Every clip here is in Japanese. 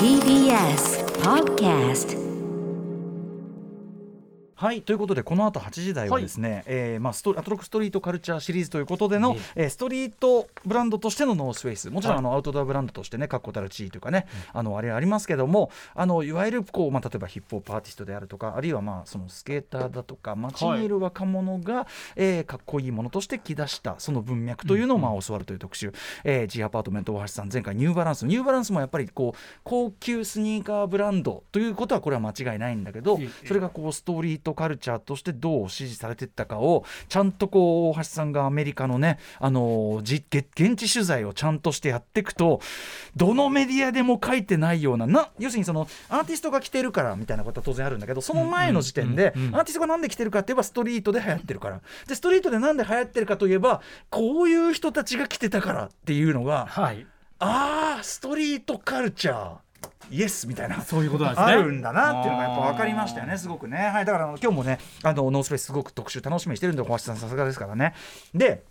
TBS Podcast はいということでこの後8時台はですね、はい、えー、まあ、ストアトロックストリートカルチャーシリーズということでの、えー、ストリートブランドとしての North Face。もちろんあの、はい、アウトドアブランドとしてね確固たる地位というかね、うん、あのあれありますけどもあのいわゆるこう、まあ、例えばヒップホップアーティストであるとかあるいはまあそのスケーターだとか街にいる若者が、はい、えー、かっこいいものとして着出したその文脈というのをまあ教わるという特集、うん、えー、G アパートメント大橋さん前回ニューバランスニューバランスもやっぱりこう高級スニーカーブランドということはこれは間違いないんだけどそれがこうストリートカルチャーとしてどう支持されていったかをちゃんとこう大橋さんがアメリカのねあの現地取材をちゃんとしてやっていくとどのメディアでも書いてないようなな要するにそのアーティストが来てるからみたいなことは当然あるんだけどその前の時点でアーティストがなんで来てるかって言えばストリートで流行ってるから。でストリートでなんで流行ってるかといえばこういう人たちが来てたからっていうのが、はい、ああストリートカルチャーイエスみたいなそういうことなんですね。あるんだなっていうのがやっぱ分かりましたよねすごくね。はいだから今日もねあのノースペースすごく特集楽しみにしてるんで小橋さんさすがですからね。で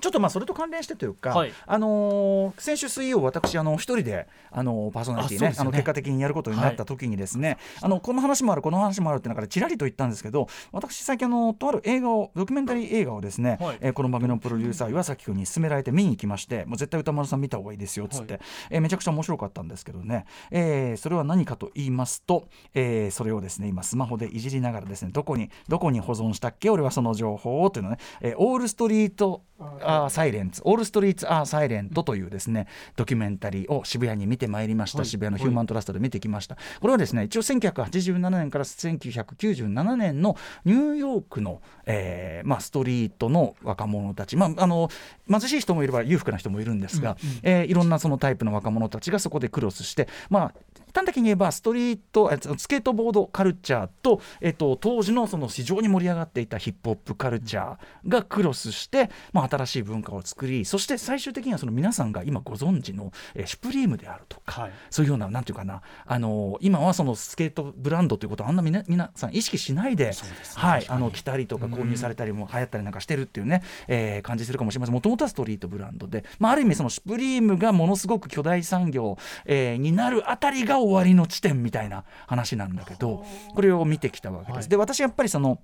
ちょっとまあそれと関連してというか、はい、あのー、先週水曜、私、あの一人で、あのー、パーソナリティね、ね。あの結果的にやることになった時にですね、はい、あのこの話もある、この話もあるって中でちらりと言ったんですけど、私、最近あの、とある映画を、ドキュメンタリー映画をですね、はい、えー、この番組のプロデューサー、岩崎君に勧められて見に行きまして、もう絶対歌丸さん見た方がいいですよっつって、はい、えー、めちゃくちゃ面白かったんですけどね、えー、それは何かと言いますと、えー、それをですね、今、スマホでいじりながらですね、どこに、どこに保存したっけ、俺はその情報をというのね、えー、オールストリートあサイレンツオールストリート・アー・サイレントというですねドキュメンタリーを渋谷に見てまいりました、はい、渋谷のヒューマントラストで見てきました、これはですね一応1987年から1997年のニューヨークの、えーまあ、ストリートの若者たち、まあ、あの貧しい人もいれば裕福な人もいるんですが、うんうん、えー、いろんなそのタイプの若者たちがそこでクロスして、まあ、端的に言えばストリートスケートボードカルチャーと、えっと、当時のその非常に盛り上がっていたヒップホップカルチャーがクロスして、まあ、新しい文化を作りそして最終的にはその皆さんが今ご存知の、えー、シュプリームであるとか、はい、そういうようななんていうかな、あのー、今はそのスケートブランドということをあんな皆皆さん意識しないで、ね、はい、あの着たりとか購入されたりも流行ったりなんかしてるっていうね、えー、感じするかもしれません。もともとはストリートブランドで、まあ、ある意味そのシュプリームがものすごく巨大産業、えー、になるあたりが終わりの地点みたいな話なんだけどこれを見てきたわけです。はい、で私やっぱりその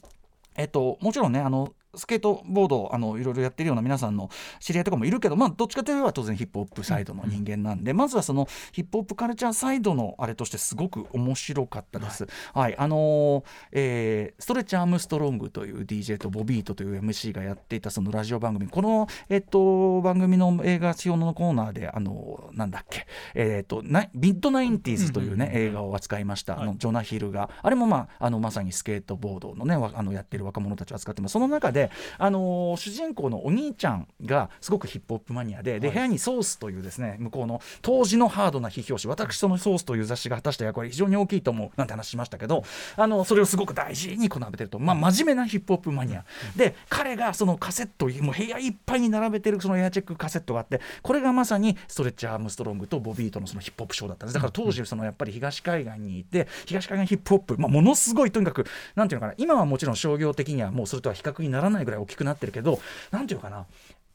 えっと、もちろんねあのスケートボードあのいろいろやってるような皆さんの知り合いとかもいるけど、まあ、どっちかというと当然ヒップホップサイドの人間なんで、うん、まずはそのヒップホップカルチャーサイドのあれとしてすごく面白かったです。はい、はい、あのー、えー、ストレッチ・アームストロングという DJ とボビートという MC がやっていたそのラジオ番組。この、えっと、番組の映画時評のコーナーであのなんだっけ、えっとなビッドナインティーズというね、映画を扱いました、あのジョナヒルが。あれも、まあ、あのまさにスケートボードのねあのやってる若者たちを扱ってます。その中であの主人公のお兄ちゃんがすごくヒップホップマニアでで、部屋にソースというですね向こうの当時のハードな批評誌私そのソースという雑誌が果たした役割非常に大きいと思うなんて話しましたけどあのそれをすごく大事にこなべてると、まあ、真面目なヒップホップマニア、で彼がそのカセットもう部屋いっぱいに並べてるそのエアチェックカセットがあってこれがまさにストレッチアームストロングとボビーとのそのヒップホップショーだったんです。だから当時そのやっぱり東海岸にいて東海岸ヒップホップ、まあ、ものすごいとにかくなんていうのかな今はもちろん商業的にはもうそれとは比較にならないぐらい大きくなってるけどなんていうかな。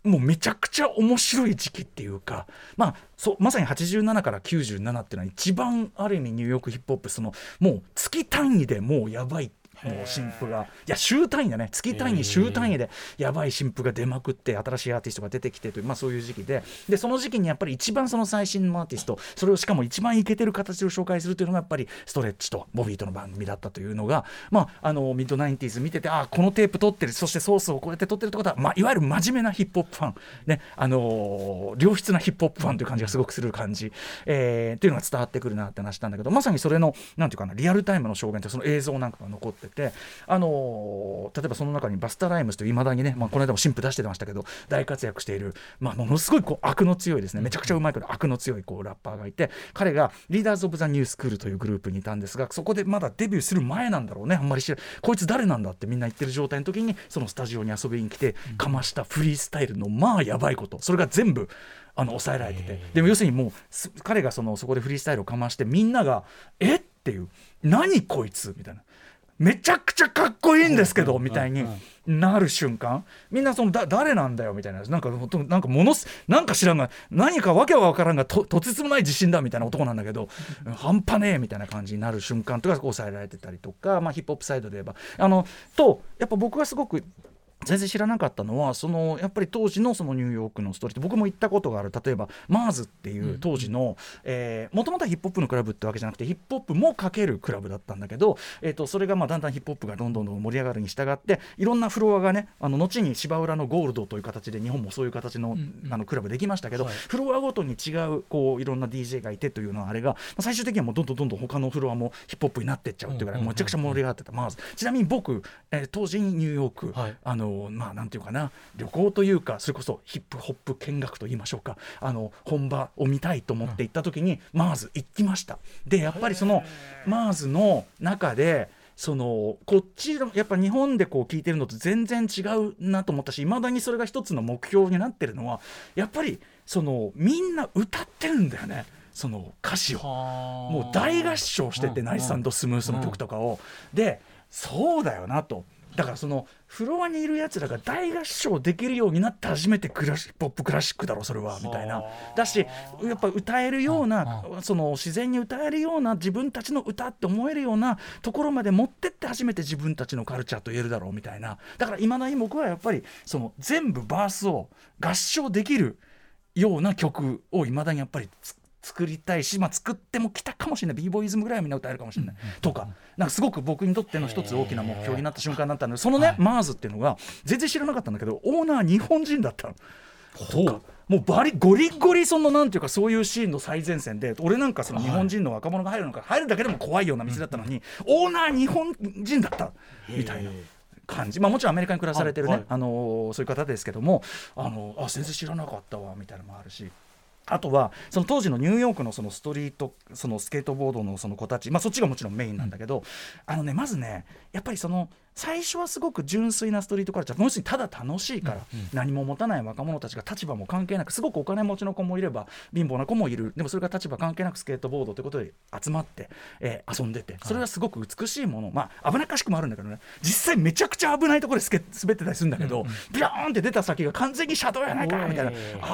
もうめちゃくちゃ面白い時期っていうか、まあ、そまさに87から97っていうのは一番ある意味ニューヨークヒップホップそのもう月単位でもうやばいっもう新譜が。いや週単位だね。月単位週単位でやばい新譜が出まくって新しいアーティストが出てきてという、まあ、そういう時期で。でその時期にやっぱり一番その最新のアーティストそれをしかも一番イケてる形を紹介するというのがやっぱりストレッチとボビーとの番組だったというのが、まあ、あのミッドナインティーズ見ててあこのテープ撮ってるそしてソースをこうやって撮ってるってことは、まあ、いわゆる真面目なヒップホップファン、ねあのー、良質なヒップホップファンという感じがすごくする感じ、えー、っていうのが伝わってくるなって話なんだけどまさにそれのなんていうかなリアルタイムの証言ってその映像なんかが残っててあのの例えばその中にバスター・ライムスといういまだにね、まあ、この間も新婦出してましたけど大活躍している、まあ、ものすごいこう悪の強いですねめちゃくちゃうまいけど悪の強いこうラッパーがいて彼がリーダーズ・オブ・ザ・ニュースクールというグループにいたんですがそこでまだデビューする前なんだろうねあんまり知らこいつ誰なんだってみんな言ってる状態の時にそのスタジオに遊びに来てかましたフリースタイルのまあやばいことそれが全部あの抑えられててでも要するにもう彼がそのそこでフリースタイルをかましてみんなが「えっ?」ていう「何こいつ?」みたいなめちゃくちゃかっこいいんですけど、みたいになる瞬間。みんなそのだ誰なんだよみたいな。なんかなんかものすなんか知らんが何かわけは分からんがととてつもない自信だみたいな男なんだけど半端ねえみたいな感じになる瞬間とか抑えられてたりとか、まあ、ヒップホップサイドで言えば。あのとやっぱ僕がすごく全然知らなかったのはそのやっぱり当時のそのニューヨークのストリート僕も行ったことがある例えばマーズっていう当時のもともとはヒップホップのクラブってわけじゃなくてヒップホップもかけるクラブだったんだけど、えー、とそれがまあだんだんヒップホップがどんどんどん盛り上がるに従っていろんなフロアがねあの後に芝浦のゴールドという形で日本もそういう形の,、あのクラブできましたけど、はい、フロアごとに違うこういろんな DJ がいてというのはあれが最終的にはもうどんどんどんどん他のフロアもヒップホップになってっちゃうっていうからめちゃくちゃ盛り上がってた。マーズちなみに僕、えー、当時ニューヨーク、はい、あのまあなんていうかかな旅行というかそれこそヒップホップ見学と言いましょうかあの本場を見たいと思って行った時に、うん、マーズ行きました。でやっぱりそのマーズの中でそのこっちのやっぱ日本でこう聞いてるのと全然違うなと思ったしいまだにそれが一つの目標になってるのはやっぱりそのみんな歌ってるんだよね。その歌詞を。もう大合唱してて、ナイススムースの曲とかを、でそうだよなとだからそのフロアにいるやつらが大合唱できるようになって初めてクラシポップクラシックだろそれはみたいな。だしやっぱ歌えるようなその自然に歌えるような自分たちの歌って思えるようなところまで持ってって初めて自分たちのカルチャーと言えるだろうみたいな。だからいまだに僕はやっぱりその全部バースを合唱できるような曲をいまだにやっぱり作りたいし、まあ、作ってもきたかもしれない。B ボーイズムぐらいはみんな歌えるかもしれない、とかなんかすごく僕にとっての一つ大きな目標になった瞬間だったんでそのね、はい、マーズっていうのが全然知らなかったんだけどオーナー日本人だったの。とかもうバリゴリゴリそのなんていうかそういうシーンの最前線で俺なんかその日本人の若者が入るのか入るだけでも怖いような店だったのに、オーナー日本人だったみたいな。感じ、まあ、もちろんアメリカに暮らされてるね、はい。はい、あのそういう方ですけどもあのあ全然知らなかったわみたいなのもあるしあとはその当時のニューヨークのそのストリートそのスケートボードのその子たち、まあ、そっちがもちろんメインなんだけど、あのねまずねやっぱりその最初はすごく純粋なストリートカルチャー要するにただ楽しいから、何も持たない若者たちが立場も関係なくすごくお金持ちの子もいれば貧乏な子もいる。でもそれが立場関係なくスケートボードということで集まって、えー、遊んでてそれはすごく美しいもの、まあ危なっかしくもあるんだけどね。実際めちゃくちゃ危ないところで滑ってたりするんだけど、ビャーンって出た先が完全に車道やないかみたいな。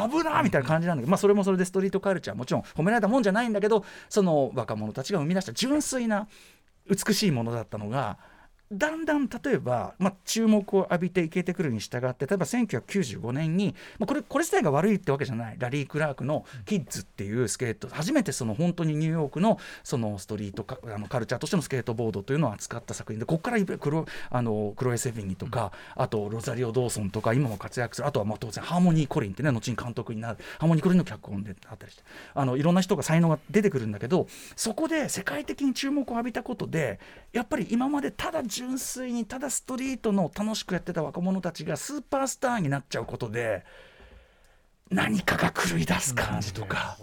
危なみたいな感じなんだけど、まあ、それもそれでストリートカルチャーもちろん褒められたもんじゃないんだけどその若者たちが生み出した純粋な美しいものだったのがだんだん例えば、まあ、注目を浴びていけてくるに従って例えば1995年に、まあ、これこれ自体が悪いってわけじゃない。ラリー・クラークの「キッズ」っていうスケート。初めてその本当にニューヨークのそのストリートカあのカルチャーとしてのスケートボードというのを扱った作品でここからクロあのクロエ・セフィニとか、あとロザリオ・ドーソンとか今も活躍する。あとはまあ当然ハーモニー・コリンってね後に監督になるハーモニー・コリンの脚本であったりしてあのいろんな人が才能が出てくるんだけどそこで世界的に注目を浴びたことでやっぱり今までただ純粋にただストリートの楽しくやってた若者たちがスーパースターになっちゃうことで何かが狂い出す感じとか。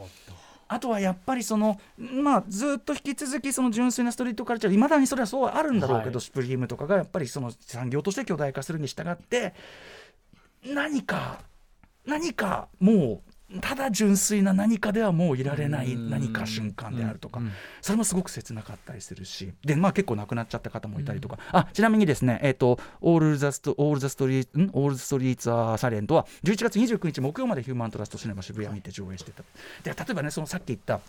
あとはやっぱりその、まあ、ずっと引き続きその純粋なストリートカルチャーいまだにそれはそうあるんだろうけど、はい、スプリームとかがやっぱりその産業として巨大化するに従って何か何かもうただ純粋な何かではもういられない何か瞬間であるとか、それもすごく切なかったりするし。で、まあ、結構亡くなっちゃった方もいたりとか、あちなみにですね、えーと、オール・ザ・ストオールザストリートオールストリート・ア・サレントは11月29日木曜までヒューマントラストシネマ渋谷にて上映してた。で例えばねそのさっき言った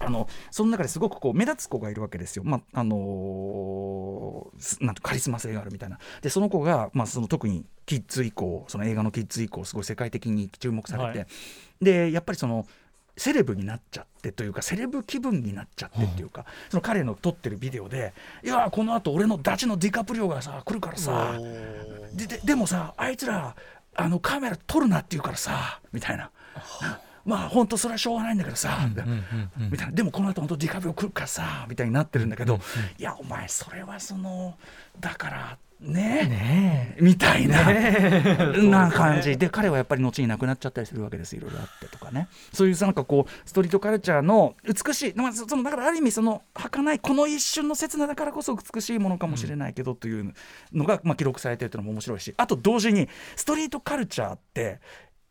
あのその中ですごくこう目立つ子がいるわけですよ、まああのー、なんカリスマ性があるみたいな。でその子が、まあ、その特にキッズ以降その映画のキッズ以降すごい世界的に注目されて、はい、でやっぱりそのセレブになっちゃってというかセレブ気分になっちゃってっていうか、その彼の撮ってるビデオで「いやこのあと俺のダチのディカプリオがさ来るからさでででもさあいつらあのカメラ撮るなって言うからさ」みたいな。まあ本当それはしょうがないんだけどさ、みたいな。でもこの後本当ディカプリオ来るからさみたいになってるんだけど、いやお前それはそのだからねねみたいな、な感じ。で彼はやっぱり後に亡くなっちゃったりするわけですいろいろあってとかね。そういうなんかこうストリートカルチャーの美しい、まあ、そのだからある意味その儚いこの一瞬の刹那だからこそ美しいものかもしれないけどというのが、まあ、記録されてるというのも面白いし。あと同時にストリートカルチャーって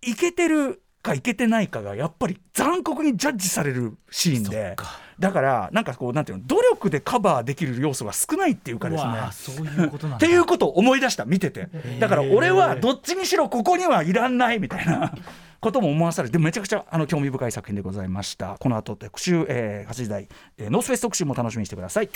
イケてるかいけてないかがやっぱり残酷にジャッジされるシーンで。だからなんかこうなんていうの努力でカバーできる要素が少ないっていうかですね。そういうことなんっていうことを思い出した見てて。だから俺はどっちにしろここにはいらんないみたいな。ことも思わされてめちゃくちゃあの興味深い作品でございました。この後特集、えー、8時台、えー、ノースフェス特集も楽しみにしてください。